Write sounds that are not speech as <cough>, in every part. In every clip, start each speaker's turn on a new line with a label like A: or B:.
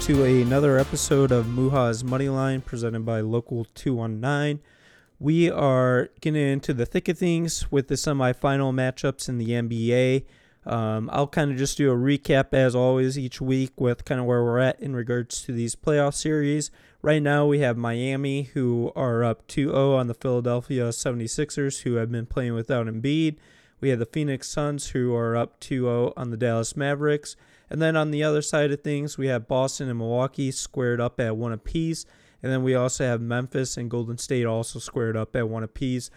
A: to another episode of Muha's Moneyline presented by Local 219. We are getting into the thick of things with the semifinal matchups in the NBA. Um, I'll kind of just do a recap as always each week with kind of where we're at in regards to these playoff series. Right now, we have Miami, who are up 2 0 on the Philadelphia 76ers, who have been playing without Embiid. We have the Phoenix Suns, who are up 2 0 on the Dallas Mavericks. And then on the other side of things, we have Boston and Milwaukee squared up at one apiece. And then we also have Memphis and Golden State also squared up at one apiece.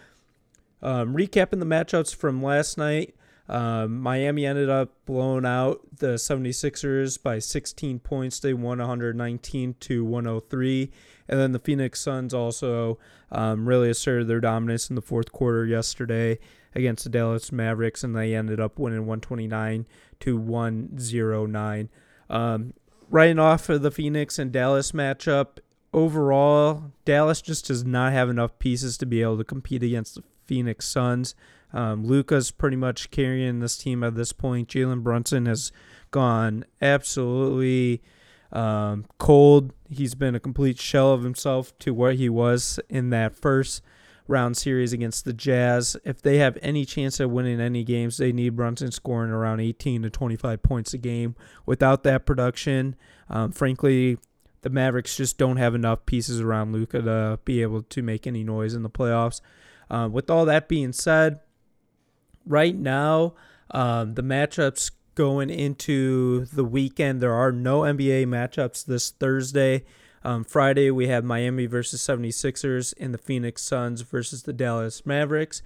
A: Um, recapping the matchups from last night, um, Miami ended up blowing out the 76ers by 16 points. They won 119 to 103. And then the Phoenix Suns also um, really asserted their dominance in the fourth quarter yesterday against the Dallas Mavericks, and they ended up winning 129 to 109. Um, writing off of the Phoenix and Dallas matchup, overall, Dallas just does not have enough pieces to be able to compete against the Phoenix Suns. Um, Luka's pretty much carrying this team at this point. Jalen Brunson has gone absolutely um, cold. He's been a complete shell of himself to what he was in that first round series against the Jazz. If they have any chance of winning any games, they need Brunson scoring around 18 to 25 points a game. Without that production, um, frankly, the Mavericks just don't have enough pieces around Luka to be able to make any noise in the playoffs. Uh, with all that being said, right now, um, the matchups going into the weekend, there are no NBA matchups this Thursday. Um, Friday, we have Miami versus 76ers and the Phoenix Suns versus the Dallas Mavericks.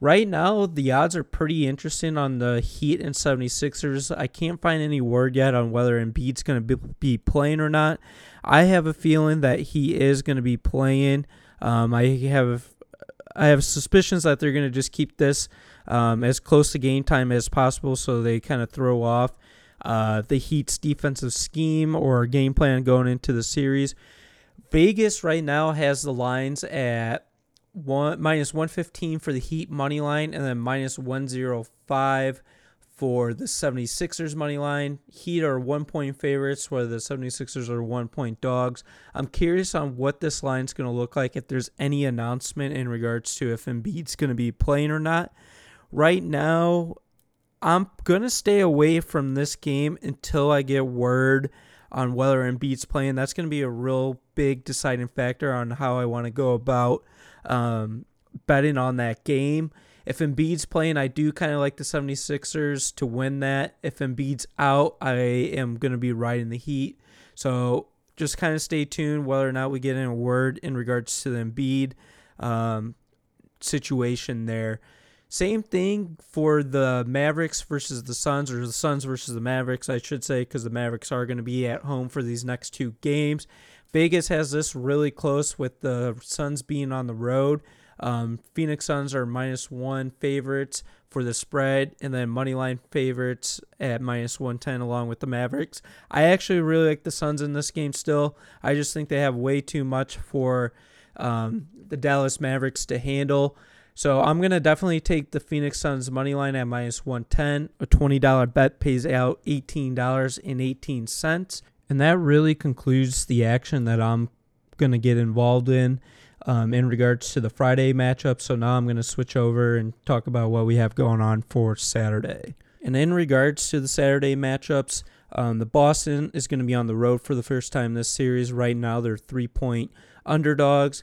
A: Right now, the odds are pretty interesting on the Heat and 76ers. I can't find any word yet on whether Embiid's going to be, playing or not. I have a feeling that he is going to be playing. Um, I have I have suspicions that they're going to just keep this um, as close to game time as possible so they kind of throw off uh, the Heat's defensive scheme or game plan going into the series. Vegas right now has the lines at one minus 115 for the Heat money line and then minus 105 for the 76ers money line. Heat are one point favorites, where the 76ers are one point dogs. I'm curious on what this line's going to look like, if there's any announcement in regards to if Embiid's going to be playing or not. Right now, I'm to stay away from this game until I get word on whether Embiid's playing. That's to be a real big deciding factor on how I want to go about um, betting on that game. If Embiid's playing, I do kind of like the 76ers to win that. If Embiid's out, I am going to be riding the Heat. So just kind of stay tuned whether or not we get in a word in regards to the Embiid um, situation there. Same thing for the Mavericks versus the Suns, or the Suns versus the Mavericks, I should say, because the Mavericks are going to be at home for these next two games. Vegas has this really close with the Suns being on the road. Um, Phoenix Suns are minus one favorites for the spread, and then money line favorites at minus 110 along with the Mavericks. I actually really like the Suns in this game still. I just think they have way too much for um, the Dallas Mavericks to handle. So I'm gonna definitely take the Phoenix Suns money line at minus 110. A $20 bet pays out $18.18, and that really concludes the action that I'm gonna get involved in um, in regards to the Friday matchup. So now I'm gonna switch over and talk about what we have going on for Saturday. And in regards to the Saturday matchups, um, the Boston is going to be on the road for the first time this series. Right now, they're three point underdogs.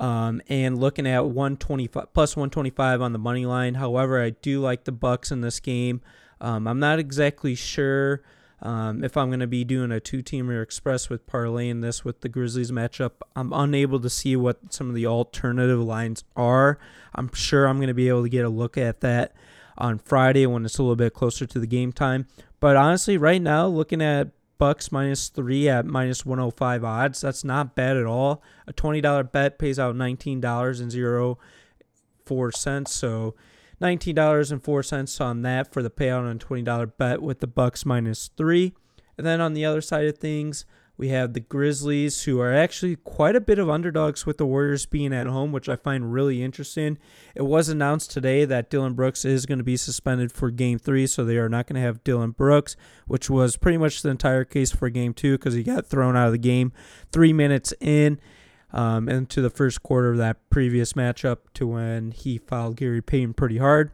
A: Um, and looking at 125 plus 125 on the money line. However, I do like the Bucks in this game. Um, I'm not exactly sure um, if I'm going to be doing a two-teamer express with parlaying this with the Grizzlies matchup. I'm unable to see what some of the alternative lines are. I'm sure I'm going to be able to get a look at that on Friday when it's a little bit closer to the game time. But honestly, right now, looking at bucks minus three at minus 105 odds. That's not bad at all. A $20 bet pays out $19.04. So $19.04 on that for the payout on a $20 bet with the bucks minus three. And then on the other side of things, We have the Grizzlies, who are actually quite a bit of underdogs with the Warriors being at home, which I find really interesting. It was announced today that Dillon Brooks is going to be suspended for game three, so they are not going to have Dillon Brooks, which was pretty much the entire case for game two because he got thrown out of the game three minutes in um, into the first quarter of that previous matchup to when he fouled Gary Payton pretty hard.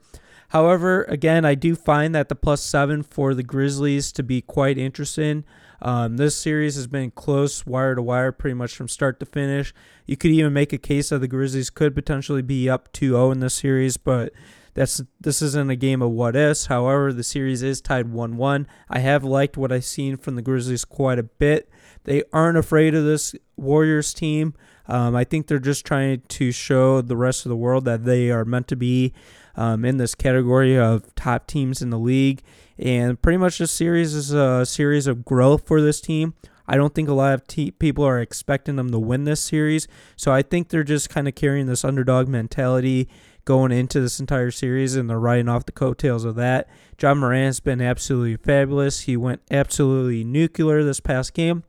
A: However, again, I do find that the plus seven for the Grizzlies to be quite interesting. Um, this series has been close, wire to wire, pretty much from start to finish. You could even make a case that the Grizzlies could potentially be up 2-0 in this series, but that's this isn't a game of what ifs. However, the series is tied 1-1. I have liked what I've seen from the Grizzlies quite a bit. They aren't afraid of this Warriors team. Um, I think they're just trying to show the rest of the world that they are meant to be um, in this category of top teams in the league. And pretty much this series is a series of growth for this team. I don't think a lot of te- people are expecting them to win this series. So I think they're just kind of carrying this underdog mentality going into this entire series, and they're riding off the coattails of that. Ja Morant's been absolutely fabulous. He went absolutely nuclear this past game.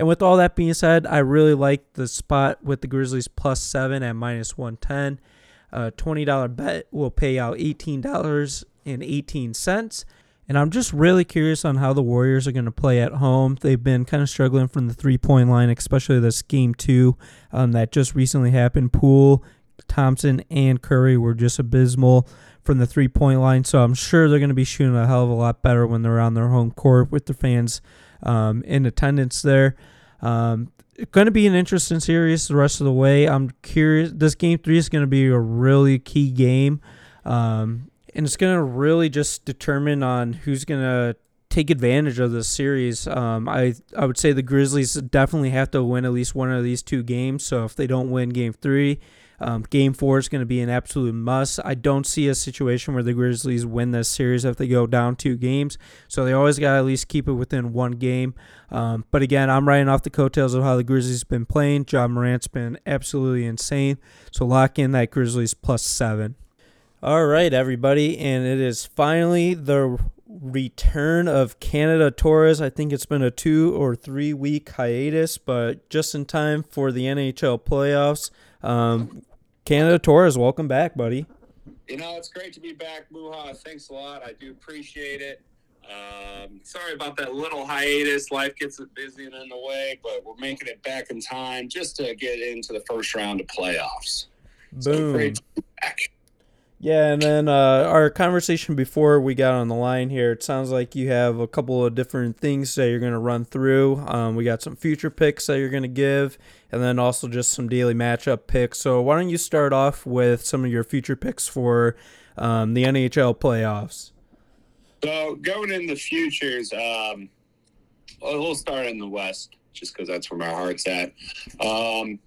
A: And with all that being said, I really like the spot with the Grizzlies plus seven at minus 110. A $20 bet will pay out $18.18. And I'm just really curious on how the Warriors are going to play at home. They've been kind of struggling from the three point line, especially this game two um, that just recently happened. Poole, Thompson, and Curry were just abysmal from the three point line. So I'm sure they're going to be shooting a hell of a lot better when they're on their home court with the fans um, in attendance there. Um, going to be an interesting series the rest of the way. I'm curious. This game three is going to be a really key game, um, and it's going to really just determine on who's going to take advantage of this series. Um, I I would say the Grizzlies definitely have to win at least one of these two games. So if they don't win game three, um, game four is going to be an absolute must. I don't see a situation where the Grizzlies win this series if they go down two games. So they always got to at least keep it within one game. Um, but again, I'm riding off the coattails of how the Grizzlies been playing. Ja Morant's been absolutely insane. So lock in that Grizzlies plus seven. All right, everybody, and it is finally the return of Canada Torres. I think it's been a two or three week hiatus, but just in time for the NHL playoffs. Um, Canada Torres, welcome back, buddy.
B: You know, it's great to be back, Muha. Thanks a lot. I do appreciate it. Um, sorry about that little hiatus. Life gets busy and in the way, but we're making it back in time just to get into the first round of playoffs.
A: Boom. So great to be back. Yeah, and then uh, our conversation before we got on the line here, it sounds like you have a couple of different things that you're going to run through. Um, we got some future picks that you're going to give, and then also just some daily matchup picks. So why don't you start off with some of your future picks for um, the NHL playoffs?
B: So going in the futures, um, we'll start in the West just because that's where my heart's at. Um,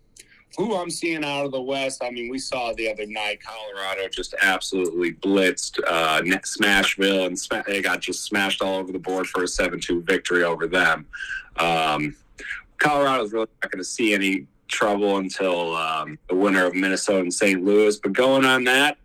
B: who I'm seeing out of the West, I mean, we saw the other night Colorado just absolutely blitzed uh, Smashville, and they got just smashed all over the board for a 7 2 victory over them. Um, Colorado's really not going to see any trouble until um, the winner of Minnesota and St. Louis. But going on that,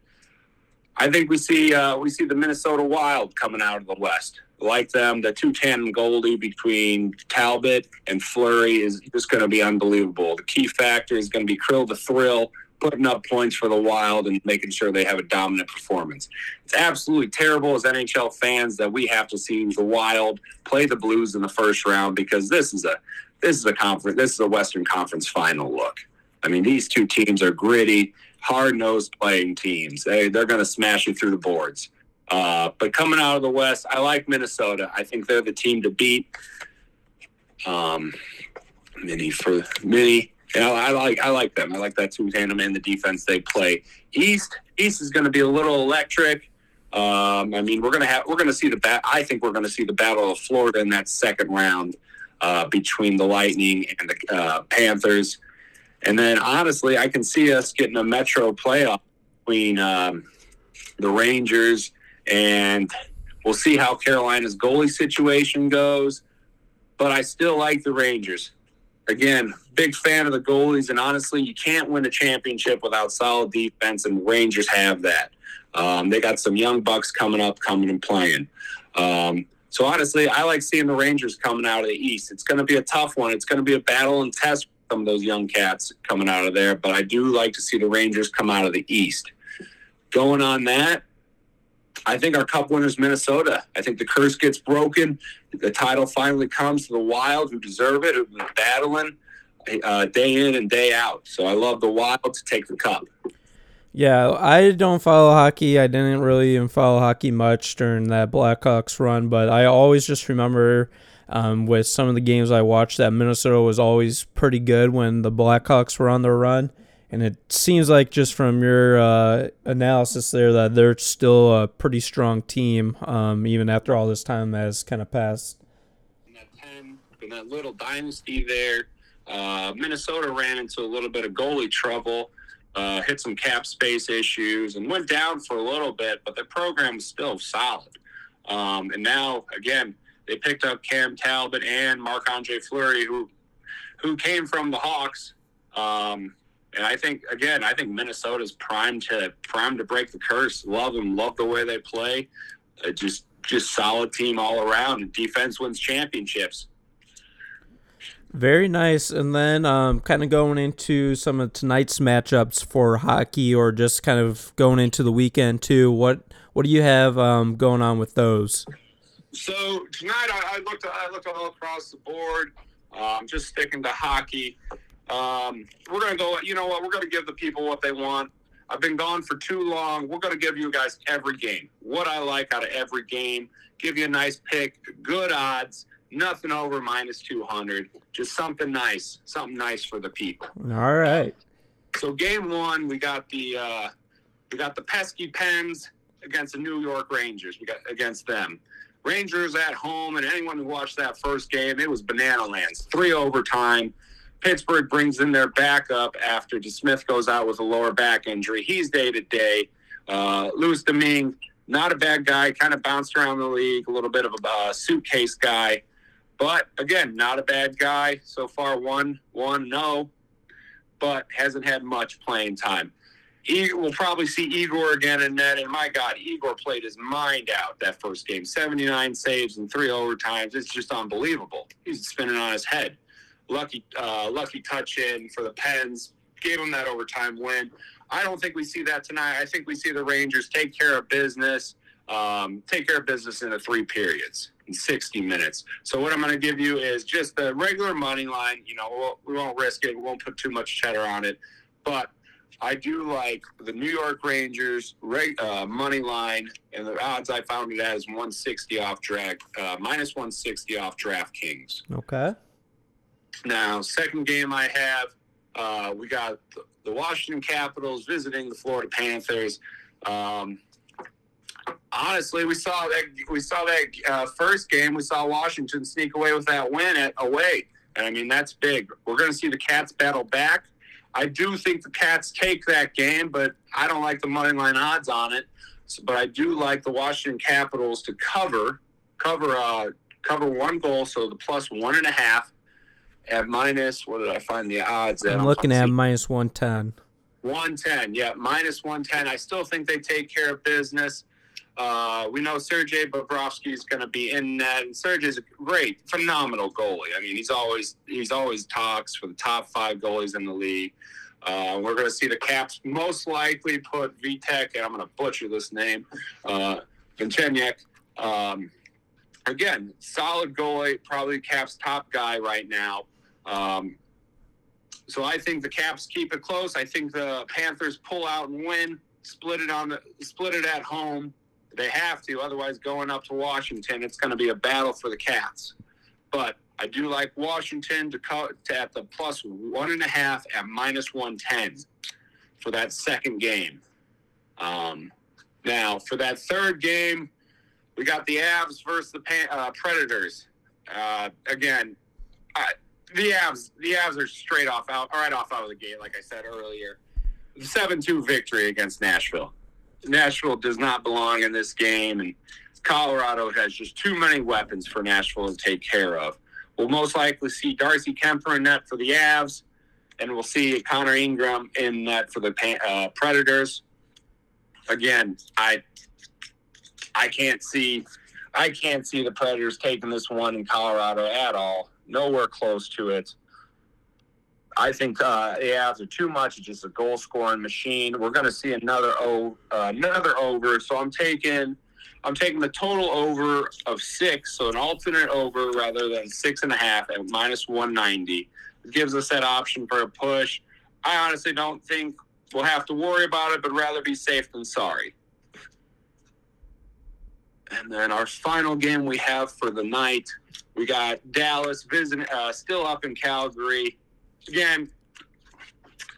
B: I think we see uh, we see the Minnesota Wild coming out of the West like them. The two tandem goalie between Talbot and Fleury is just going to be unbelievable. The key factor is going to be Kirill the Thrill putting up points for the Wild and making sure they have a dominant performance. It's absolutely terrible as NHL fans that we have to see the Wild play the Blues in the first round because this is a this is a conference this is a Western Conference final look. I mean, these two teams are gritty, hard nosed playing teams. They they're going to smash you through the boards. Uh, but coming out of the West, I like Minnesota. I think they're the team to beat. Um, mini for mini. You know, I like I like them. I like that two tandem and the defense they play. East East is going to be a little electric. Um, I mean, we're gonna have we're gonna see the bat. I think we're gonna see the battle of Florida in that second round uh, between the Lightning and the uh, Panthers. And then honestly, I can see us getting a Metro playoff between um, the Rangers and we'll see how Carolina's goalie situation goes. But I still like the Rangers. Again, big fan of the goalies, and honestly, you can't win a championship without solid defense, and Rangers have that. Um, they got some young bucks coming up, coming and playing. Um, So honestly, I like seeing the Rangers coming out of the East. It's going to be a tough one. It's going to be a battle and test for some of those young cats coming out of there. But I do like to see the Rangers come out of the East. Going on that, I think our Cup winners Minnesota. I think the curse gets broken. The title finally comes to the Wild, who deserve it, who've been battling uh, day in and day out. So I love the Wild to take the Cup.
A: Yeah, I don't follow hockey. I didn't really even follow hockey much during that Blackhawks run, but I always just remember um, with some of the games I watched that Minnesota was always pretty good when the Blackhawks were on their run. And it seems like just from your uh, analysis there that they're still a pretty strong team, um, even after all this time has kind of passed.
B: In that 10, in that little dynasty there, uh, Minnesota ran into a little bit of goalie trouble uh, hit some cap space issues, and went down for a little bit, but the program was still solid. Um, and now, again, they picked up Cam Talbot and Marc Andre Fleury, who who came from the Hawks. Um, and I think again, I think Minnesota's primed to primed to break the curse. Love them, love the way they play. Uh, just just solid team all around. Defense wins championships.
A: Very nice. And then um, kind of going into some of tonight's matchups for hockey or just kind of going into the weekend too. What what do you have um, going on with those?
B: So tonight I, I, looked I looked all across the board. Um, just sticking to hockey. Um, we're gonna go. You know what? We're gonna give the people what they want. I've been gone for too long. We're gonna give you guys every game. What I like out of every game. Give you a nice pick, good odds nothing over minus 200 just something nice something nice for the people
A: all right
B: so game one we got the uh we got the pesky pens against the new york rangers we got against them rangers at home and anyone who watched that first game it was banana lands three overtime pittsburgh brings in their backup after DeSmith goes out with a lower back injury he's day to day uh louis domingue not a bad guy kind of bounced around the league a little bit of a uh, suitcase guy but again, not a bad guy so far. One, one, no, but hasn't had much playing time. we'll probably see Igor again in net. And my God, Igor played his mind out that first game 79 saves and three overtimes. It's just unbelievable. He's spinning on his head. Lucky, uh, lucky touch in for the Pens. Gave them that overtime win. I don't think we see that tonight. I think we see the Rangers take care of business, um, take care of business in the three periods. in 60 minutes. So what I'm going to give you is just the regular money line. You know, we won't risk it. We won't put too much cheddar on it. But I do like the New York Rangers uh, money line, and the odds I found it as 160 off draft, uh, minus 160 off DraftKings.
A: Okay.
B: Now, second game I have, uh, we got the Washington Capitals visiting the Florida Panthers. Um, honestly, we saw that we saw that uh, first game. We saw Washington sneak away with that win at away, and I mean that's big. We're going to see the Cats battle back. I do think the Cats take that game, but I don't like the money line odds on it. So, but I do like the Washington Capitals to cover cover uh, cover one goal, so the plus one and a half at minus. What did I find the odds?
A: At? I'm looking at minus one ten.
B: 110, yeah, minus 110. I still think they take care of business. Uh, we know Sergei Bobrovsky is going to be in and Sergei's a great, phenomenal goalie. I mean, he's always he's always talks for the top five goalies in the league. Uh, we're going to see the Caps most likely put Vitek, and I'm going to butcher this name, uh, Um, again, solid goalie, probably Caps top guy right now. Um, so I think the Caps keep it close. I think the Panthers pull out and win, split it on the split it at home. They have to, otherwise, going up to Washington, it's going to be a battle for the Cats. But I do like Washington to, cut to at the plus one and a half at minus 110 for that second game. Um, now, for that third game, we got the Avs versus the uh, Predators. Uh, again, I, the Avs, the Avs are straight off out, right off out of the gate, like I said earlier. Seven-two victory against Nashville. Nashville does not belong in this game, and Colorado has just too many weapons for Nashville to take care of. We'll most likely see Darcy Kuemper in net for the Avs, and we'll see Connor Ingram in net for the uh, Predators. Again, I I can't see. I can't see the Predators taking this one in Colorado at all. Nowhere close to it. I think uh, yeah, after too much, it's just a goal scoring machine. We're going to see another o, uh, another over. So I'm taking I'm taking the total over of six, so an alternate over rather than six and a half at minus 190. It gives us that option for a push. I honestly don't think we'll have to worry about it, but rather be safe than sorry. And then our final game we have for the night, we got Dallas visiting, uh, still up in Calgary. Again,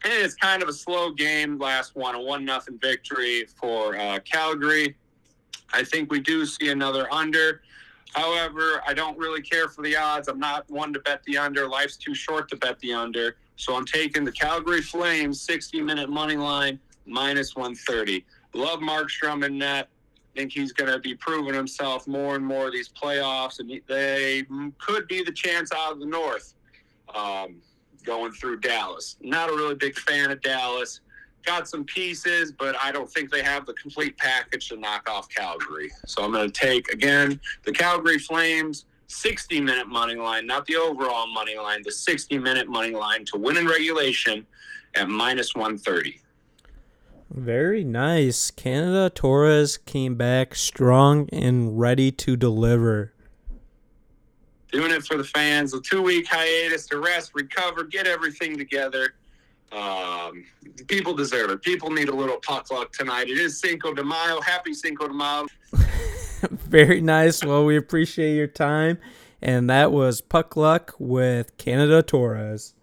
B: it's kind of a slow game. Last one, a one nothing victory for uh, Calgary. I think we do see another under. However, I don't really care for the odds. I'm not one to bet the under. Life's too short to bet the under. So I'm taking the Calgary Flames 60 minute money line minus 130. Love Markstrom in net. Think he's going to be proving himself more and more these playoffs, and they could be the chance out of the North um, going through Dallas. Not a really big fan of Dallas got some pieces, but I don't think they have the complete package to knock off Calgary. So I'm going to take, again, the Calgary Flames 60 minute money line, not the overall money line, the 60 minute money line to win in regulation at minus 130.
A: Very nice. Canada Torres came back strong and ready to deliver.
B: Doing it for the fans. A two week hiatus to rest, recover, get everything together um, people deserve it. People need a little puck luck tonight. It is Cinco de Mayo. Happy Cinco de Mayo. <laughs>
A: Very nice. Well, we appreciate your time. And that was Puck Luck with Canada Torres.